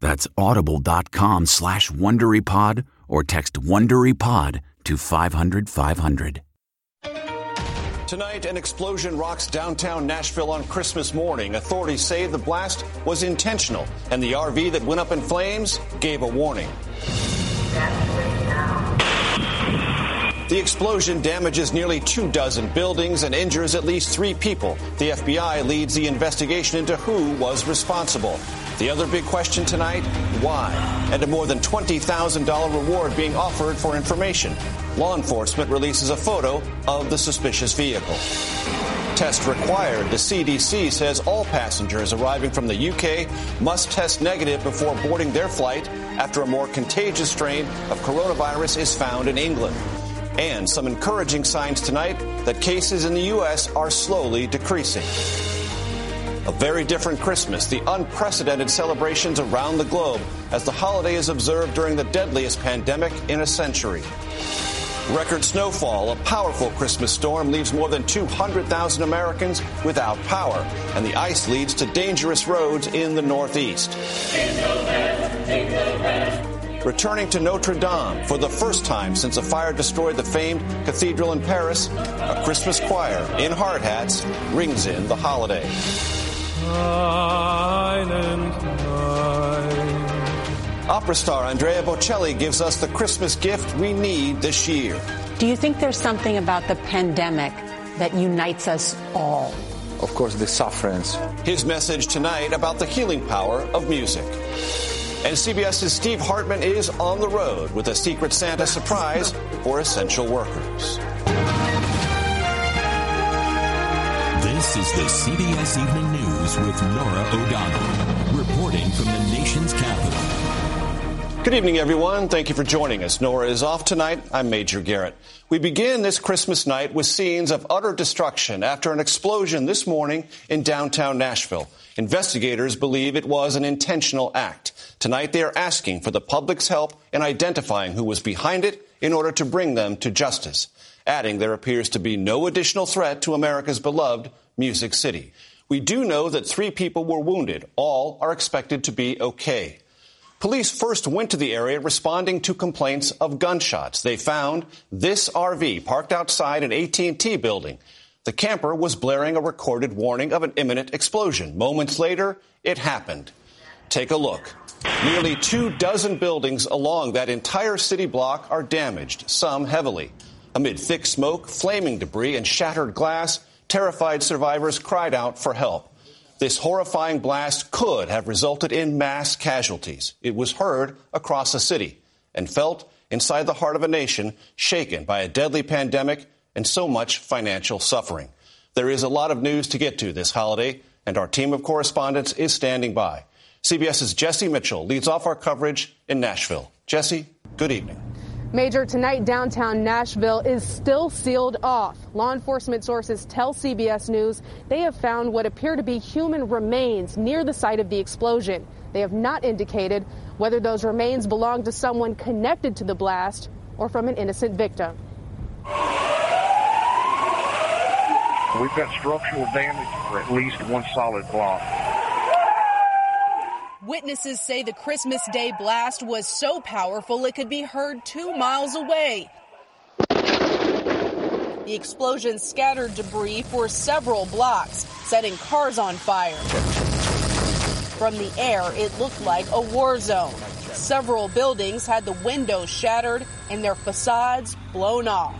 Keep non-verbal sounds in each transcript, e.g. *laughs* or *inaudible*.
That's audible.com slash WonderyPod or text WonderyPod to 500 500. Tonight, an explosion rocks downtown Nashville on Christmas morning. Authorities say the blast was intentional, and the RV that went up in flames gave a warning. The explosion damages nearly two dozen buildings and injures at least three people. The FBI leads the investigation into who was responsible. The other big question tonight why? And a more than $20,000 reward being offered for information. Law enforcement releases a photo of the suspicious vehicle. Test required. The CDC says all passengers arriving from the UK must test negative before boarding their flight after a more contagious strain of coronavirus is found in England. And some encouraging signs tonight that cases in the U.S. are slowly decreasing. A very different Christmas, the unprecedented celebrations around the globe as the holiday is observed during the deadliest pandemic in a century. Record snowfall, a powerful Christmas storm leaves more than 200,000 Americans without power, and the ice leads to dangerous roads in the Northeast. Returning to Notre Dame for the first time since a fire destroyed the famed cathedral in Paris, a Christmas choir in hard hats rings in the holiday. Opera star Andrea Bocelli gives us the Christmas gift we need this year. Do you think there's something about the pandemic that unites us all? Of course, the sufferance. His message tonight about the healing power of music. And CBS's Steve Hartman is on the road with a Secret Santa surprise for essential workers. This is the CBS Evening News with Norah O'Donnell, reporting from the nation's capital. Good evening, everyone. Thank you for joining us. Norah is off tonight. I'm Major Garrett. We begin this Christmas night with scenes of utter destruction after an explosion this morning in downtown Nashville. Investigators believe it was an intentional act. Tonight, they are asking for the public's help in identifying who was behind it in order to bring them to justice, adding there appears to be no additional threat to America's beloved Music City. We do know that three people were wounded. All are expected to be okay. Police first went to the area responding to complaints of gunshots. They found this RV parked outside an AT&T building. The camper was blaring a recorded warning of an imminent explosion. Moments later, it happened. Take a look. Nearly two dozen buildings along that entire city block are damaged, some heavily. Amid thick smoke, flaming debris, and shattered glass, terrified survivors cried out for help. This horrifying blast could have resulted in mass casualties. It was heard across the city and felt inside the heart of a nation shaken by a deadly pandemic and so much financial suffering. There is a lot of news to get to this holiday, and our team of correspondents is standing by. CBS's Jesse Mitchell leads off our coverage in Nashville. Jesse, good evening. Major, tonight downtown Nashville is still sealed off. Law enforcement sources tell CBS News they have found what appear to be human remains near the site of the explosion. They have not indicated whether those remains belong to someone connected to the blast or from an innocent victim. We've got structural damage for at least one solid block. Witnesses say the Christmas Day blast was so powerful it could be heard two miles away. The explosion scattered debris for several blocks, setting cars on fire. From the air, it looked like a war zone. Several buildings had the windows shattered and their facades blown off.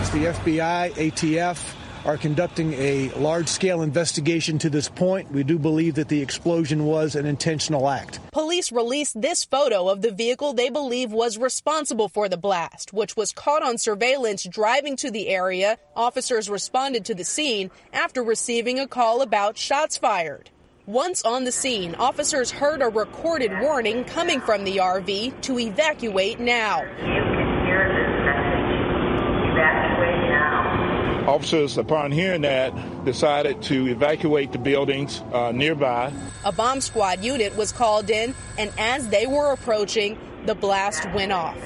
It's The FBI, ATF, are conducting a large scale investigation to this point. We do believe that the explosion was an intentional act. Police released this photo of the vehicle they believe was responsible for the blast, which was caught on surveillance driving to the area. Officers responded to the scene after receiving a call about shots fired. Once on the scene, officers heard a recorded warning coming from the RV to evacuate now. Officers, upon hearing that, decided to evacuate the buildings uh, nearby. A bomb squad unit was called in, and as they were approaching, the blast went off.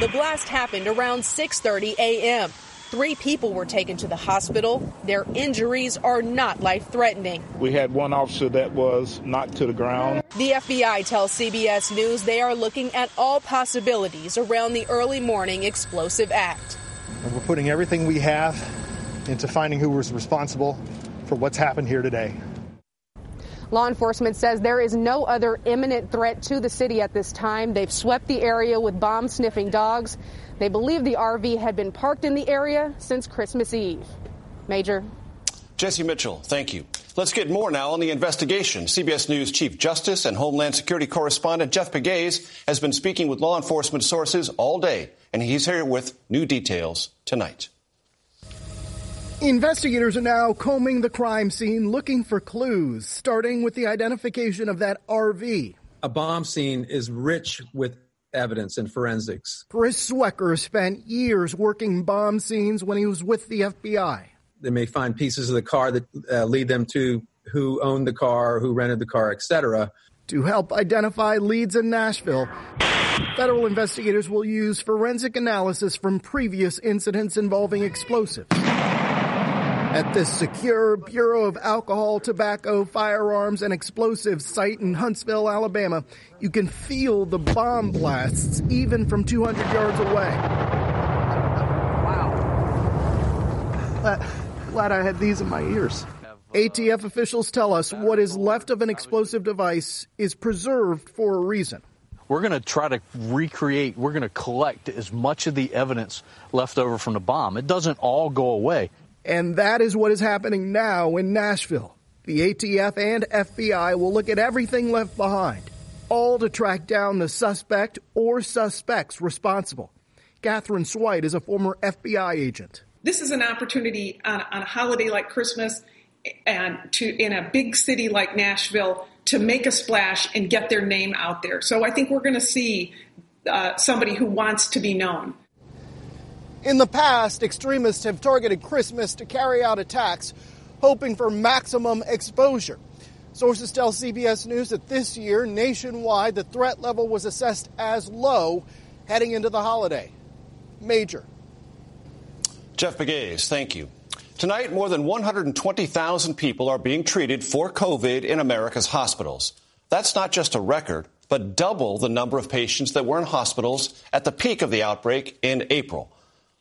The blast happened around 6:30 a.m. Three people were taken to the hospital. Their injuries are not life-threatening. We had one officer that was knocked to the ground. The FBI tells CBS News they are looking at all possibilities around the early morning explosive act. And we're putting everything we have into finding who was responsible for what's happened here today. Law enforcement says there is no other imminent threat to the city at this time. They've swept the area with bomb sniffing dogs. They believe the RV had been parked in the area since Christmas Eve. Major. Jesse Mitchell, thank you. Let's get more now on the investigation. CBS News Chief Justice and Homeland Security correspondent Jeff Pegues has been speaking with law enforcement sources all day and he's here with new details tonight. Investigators are now combing the crime scene looking for clues, starting with the identification of that RV. A bomb scene is rich with evidence and forensics. Chris Swecker spent years working bomb scenes when he was with the FBI. They may find pieces of the car that uh, lead them to who owned the car, who rented the car, etc. To help identify leads in Nashville, Federal investigators will use forensic analysis from previous incidents involving explosives. At this secure Bureau of Alcohol, Tobacco, Firearms, and Explosives site in Huntsville, Alabama, you can feel the bomb blasts even from 200 yards away. Wow. Glad, glad I had these in my ears. ATF officials tell us what is left of an explosive device is preserved for a reason we're going to try to recreate, we're going to collect as much of the evidence left over from the bomb. It doesn't all go away. And that is what is happening now in Nashville. The ATF and FBI will look at everything left behind, all to track down the suspect or suspects responsible. Katherine Schweit is a former FBI agent. This is an opportunity on, on a holiday like Christmas and to in a big city like Nashville to make a splash and get their name out there. So I think we're going to see uh, somebody who wants to be known. In the past, extremists have targeted Christmas to carry out attacks, hoping for maximum exposure. Sources tell CBS News that this year, nationwide, the threat level was assessed as low heading into the holiday. Major. Jeff Pegues, thank you. Tonight, more than 120,000 people are being treated for COVID in America's hospitals. That's not just a record, but double the number of patients that were in hospitals at the peak of the outbreak in April.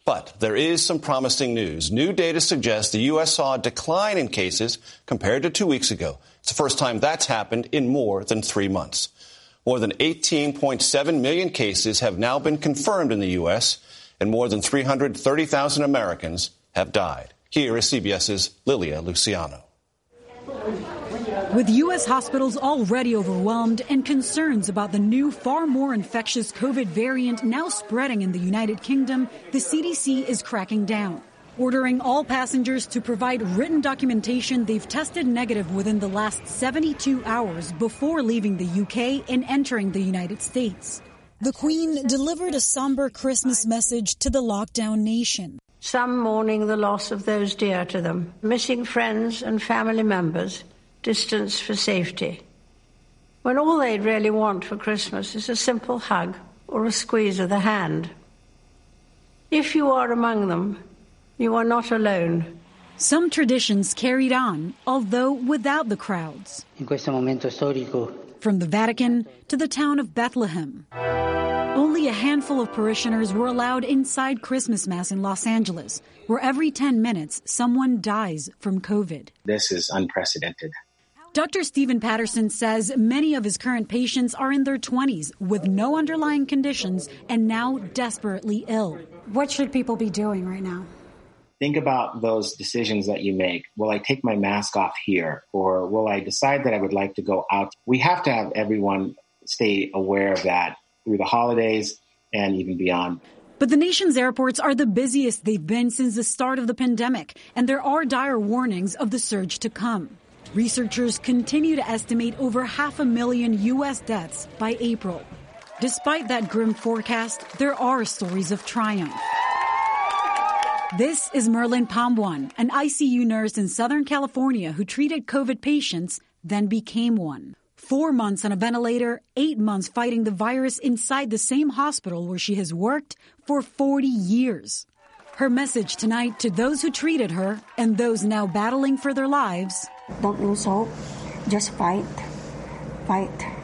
But there is some promising news. New data suggests the U.S. saw a decline in cases compared to two weeks ago. It's the first time that's happened in more than three months. More than 18.7 million cases have now been confirmed in the U.S., and more than 330,000 Americans have died. Here is CBS's Lilia Luciano. With U.S. hospitals already overwhelmed and concerns about the new, far more infectious COVID variant now spreading in the United Kingdom, the CDC is cracking down. ordering all passengers to provide written documentation they've tested negative within the last 72 hours before leaving the UK and entering the United States. The Queen delivered a somber Christmas message to the lockdown nation. Some mourning the loss of those dear to them, missing friends and family members, distanced for safety. When all they'd really want for Christmas is a simple hug or a squeeze of the hand. If you are among them, you are not alone. Some traditions carried on, although without the crowds. In questo momento storico from the Vatican to the town of Bethlehem. Only a handful of parishioners were allowed inside Christmas Mass in Los Angeles, where every 10 minutes someone dies from COVID. This is unprecedented. Dr. Stephen Patterson says many of his current patients are in their 20s with no underlying conditions and now desperately ill. What should people be doing right now? Think about those decisions that you make. Will I take my mask off here? Or will I decide that I would like to go out? We have to have everyone stay aware of that through the holidays and even beyond. But the nation's airports are the busiest they've been since the start of the pandemic, and there are dire warnings of the surge to come. Researchers continue to estimate over half a million U.S. deaths by April. Despite that grim forecast, there are stories of triumph. This is Merlin Pambuan, an ICU nurse in Southern California who treated COVID patients, then became one. Four months on a ventilator, eight months fighting the virus inside the same hospital where she has worked for 40 years. Her message tonight to those who treated her and those now battling for their lives. Don't lose hope. Just fight. Fight.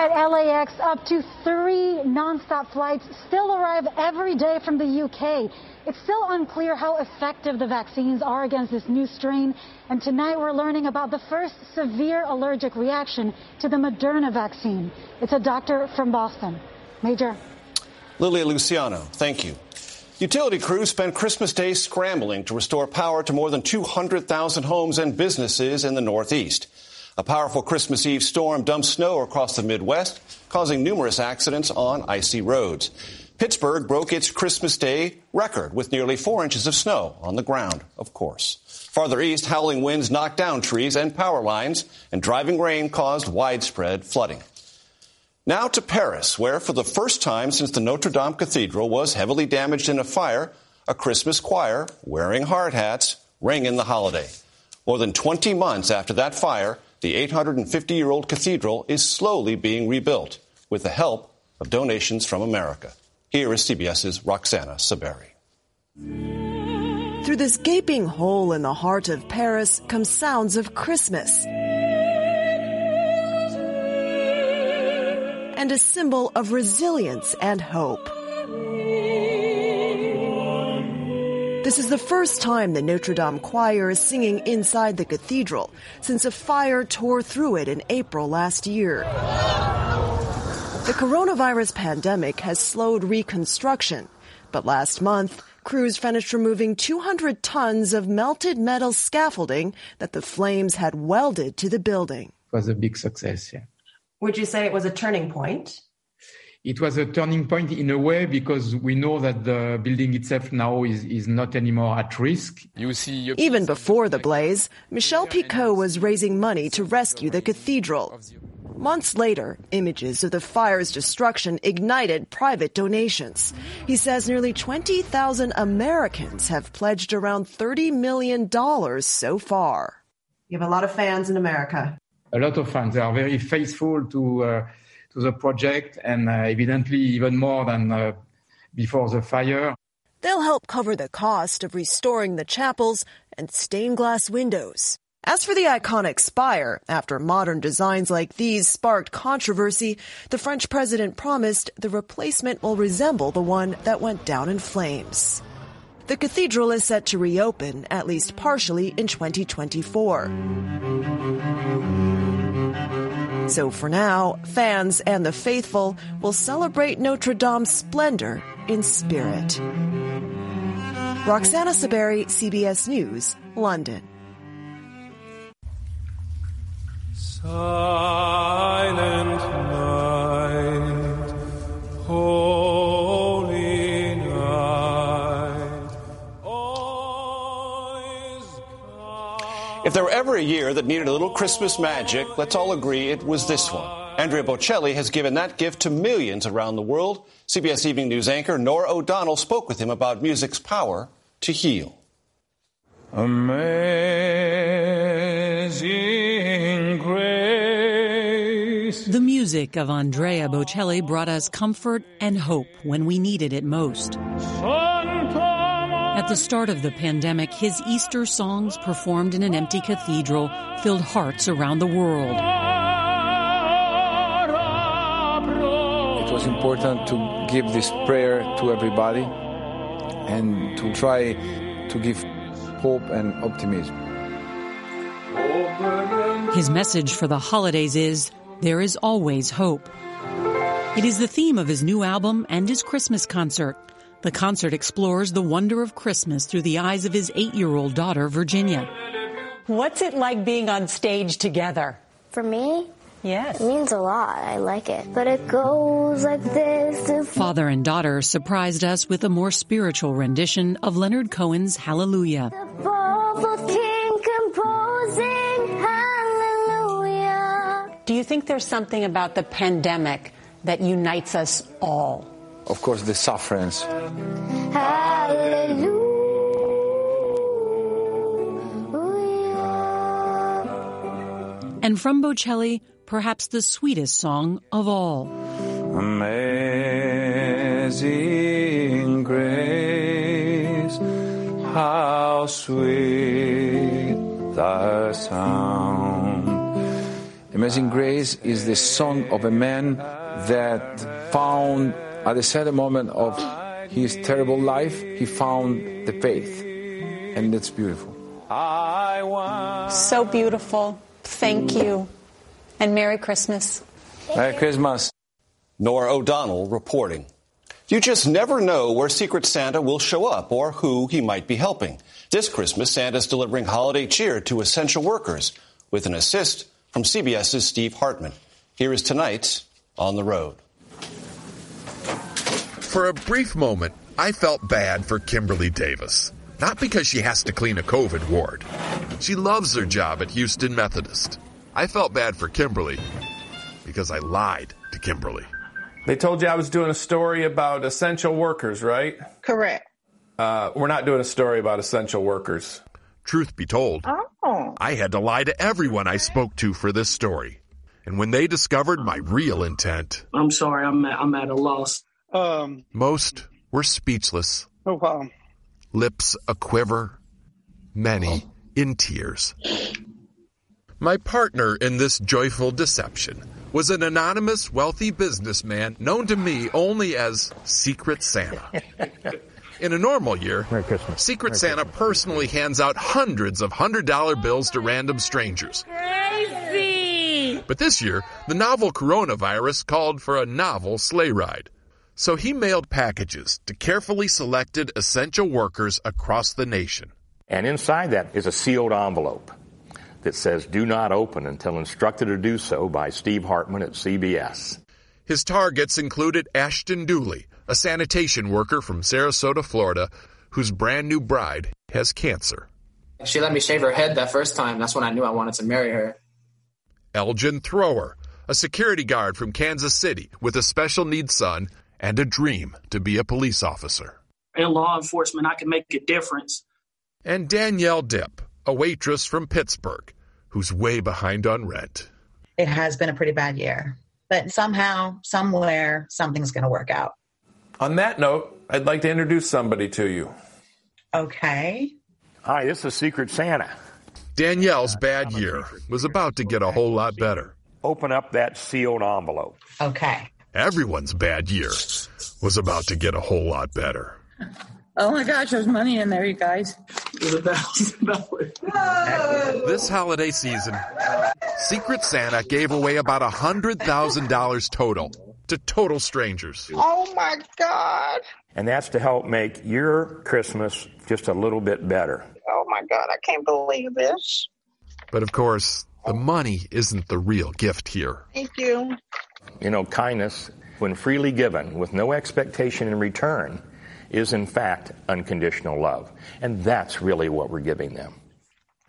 At LAX, up to three nonstop flights still arrive every day from the UK. It's still unclear how effective the vaccines are against this new strain. And tonight we're learning about the first severe allergic reaction to the Moderna vaccine. It's a doctor from Boston. Major. Lilia Luciano, thank you. Utility crews spent Christmas Day scrambling to restore power to more than 200,000 homes and businesses in the Northeast. A powerful Christmas Eve storm dumped snow across the Midwest, causing numerous accidents on icy roads. Pittsburgh broke its Christmas Day record with nearly four inches of snow on the ground, of course. Farther east, howling winds knocked down trees and power lines, and driving rain caused widespread flooding. Now to Paris, where for the first time since the Notre Dame Cathedral was heavily damaged in a fire, a Christmas choir, wearing hard hats, rang in the holiday. More than 20 months after that fire, the 850 year old cathedral is slowly being rebuilt with the help of donations from America. Here is CBS's Roxana Saberi. Through this gaping hole in the heart of Paris come sounds of Christmas. And a symbol of resilience and hope. This is the first time the Notre Dame choir is singing inside the cathedral since a fire tore through it in April last year. The coronavirus pandemic has slowed reconstruction, but last month, crews finished removing 200 tons of melted metal scaffolding that the flames had welded to the building. It was a big success, yeah. Would you say it was a turning point? It was a turning point in a way because we know that the building itself now is, is not anymore at risk. Even before the blaze, Michel Picaud was raising money to rescue the cathedral. Months later, images of the fire's destruction ignited private donations. He says nearly 20,000 Americans have pledged around $30 million so far. You have a lot of fans in America. A lot of fans. They are very faithful to uh, to the project and uh, evidently even more than uh, before the fire. They'll help cover the cost of restoring the chapels and stained glass windows. As for the iconic spire, after modern designs like these sparked controversy, the French president promised the replacement will resemble the one that went down in flames. The cathedral is set to reopen, at least partially, in 2024. So for now, fans and the faithful will celebrate Notre Dame's splendor in spirit. Roxana Saberi, CBS News, London. Silent If there were ever a year that needed a little Christmas magic, let's all agree it was this one. Andrea Bocelli has given that gift to millions around the world. CBS Evening News anchor Norah O'Donnell spoke with him about music's power to heal. Amazing grace. The music of Andrea Bocelli brought us comfort and hope when we needed it most. At the start of the pandemic, his Easter songs performed in an empty cathedral filled hearts around the world. It was important to give this prayer to everybody and to try to give hope and optimism. His message for the holidays is there is always hope. It is the theme of his new album and his Christmas concert. The concert explores the wonder of Christmas through the eyes of his eight year old daughter, Virginia. What's it like being on stage together? For me, Yes. it means a lot. I like it. But it goes like this. Father and daughter surprised us with a more spiritual rendition of Leonard Cohen's Hallelujah. Powerful King composing hallelujah. Do you think there's something about the pandemic that unites us all? Of course, the sufferance. And from Bocelli, perhaps the sweetest song of all. Amazing grace, how sweet the sound. Amazing Grace is the song of a man that found, at the sad moment of his terrible life, he found the faith. And that's beautiful. So beautiful. Thank you. And Merry Christmas. Merry Christmas. Norah O'Donnell reporting. You just never know where Secret Santa will show up or who he might be helping. This Christmas, Santa's delivering holiday cheer to essential workers with an assist from CBS's Steve Hartman. Here is tonight's On the Road. For a brief moment, I felt bad for Kimberly Davis. Not because she has to clean a COVID ward. She loves her job at Houston Methodist. I felt bad for Kimberly because I lied to Kimberly. They told you I was doing a story about essential workers, right? Correct. Uh, we're not doing a story about essential workers. Truth be told, Oh. I had to lie to everyone I spoke to for this story. And when they discovered my real intent, I'm sorry, I'm at, I'm at a loss. Um. most were speechless, Oh wow. lips a quiver, many in tears. My partner in this joyful deception was an anonymous wealthy businessman known to me only as Secret Santa. *laughs* In a normal year, Secret Santa personally hands out hundreds of $100 bills to random strangers. Crazy. But this year, the novel coronavirus called for a novel sleigh ride. So he mailed packages to carefully selected essential workers across the nation. And inside that is a sealed envelope that says, Do not open until instructed to do so by Steve Hartman at CBS. His targets included Ashton Dooley, a sanitation worker from Sarasota, Florida, whose brand new bride has cancer. She let me shave her head that first time. That's when I knew I wanted to marry her. Elgin Thrower, a security guard from Kansas City with a special needs son and a dream to be a police officer. In law enforcement, I can make a difference. And Danielle Dipp, a waitress from Pittsburgh, who's way behind on rent. It has been a pretty bad year, but somehow, somewhere, something's going to work out. On that note, I'd like to introduce somebody to you. Okay. Hi, this is Secret Santa. Danielle's bad year was about to get a whole lot better. Open up that sealed envelope. Okay. Everyone's bad year was about to get a whole lot better. Oh my gosh, there's money in there, you guys. *laughs* This holiday season, Secret Santa gave away about $100,000 total to total strangers. Oh my God. And that's to help make your Christmas just a little bit better. Oh my God, I can't believe this. But of course, the money isn't the real gift here. Thank you. You know, kindness, when freely given with no expectation in return, is in fact unconditional love. And that's really what we're giving them.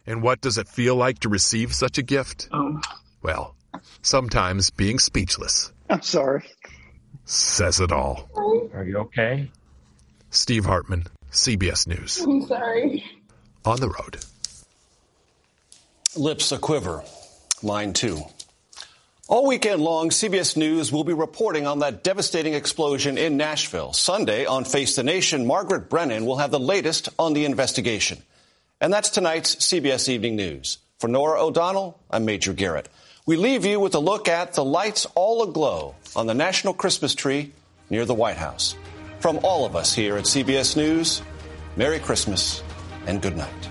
And what does it feel like to receive such a gift? Um, Well, sometimes being speechless I'm sorry. says it all. Are you okay? Steve Hartman, CBS News. I'm sorry. On the road. Lips a quiver. Line two. All weekend long, CBS News will be reporting on that devastating explosion in Nashville. Sunday on Face the Nation, Margaret Brennan will have the latest on the investigation. And that's tonight's CBS Evening News. For Norah O'Donnell, I'm Major Garrett. We leave you with a look at the lights all aglow on the national Christmas tree near the White House. From all of us here at CBS News, Merry Christmas and good night.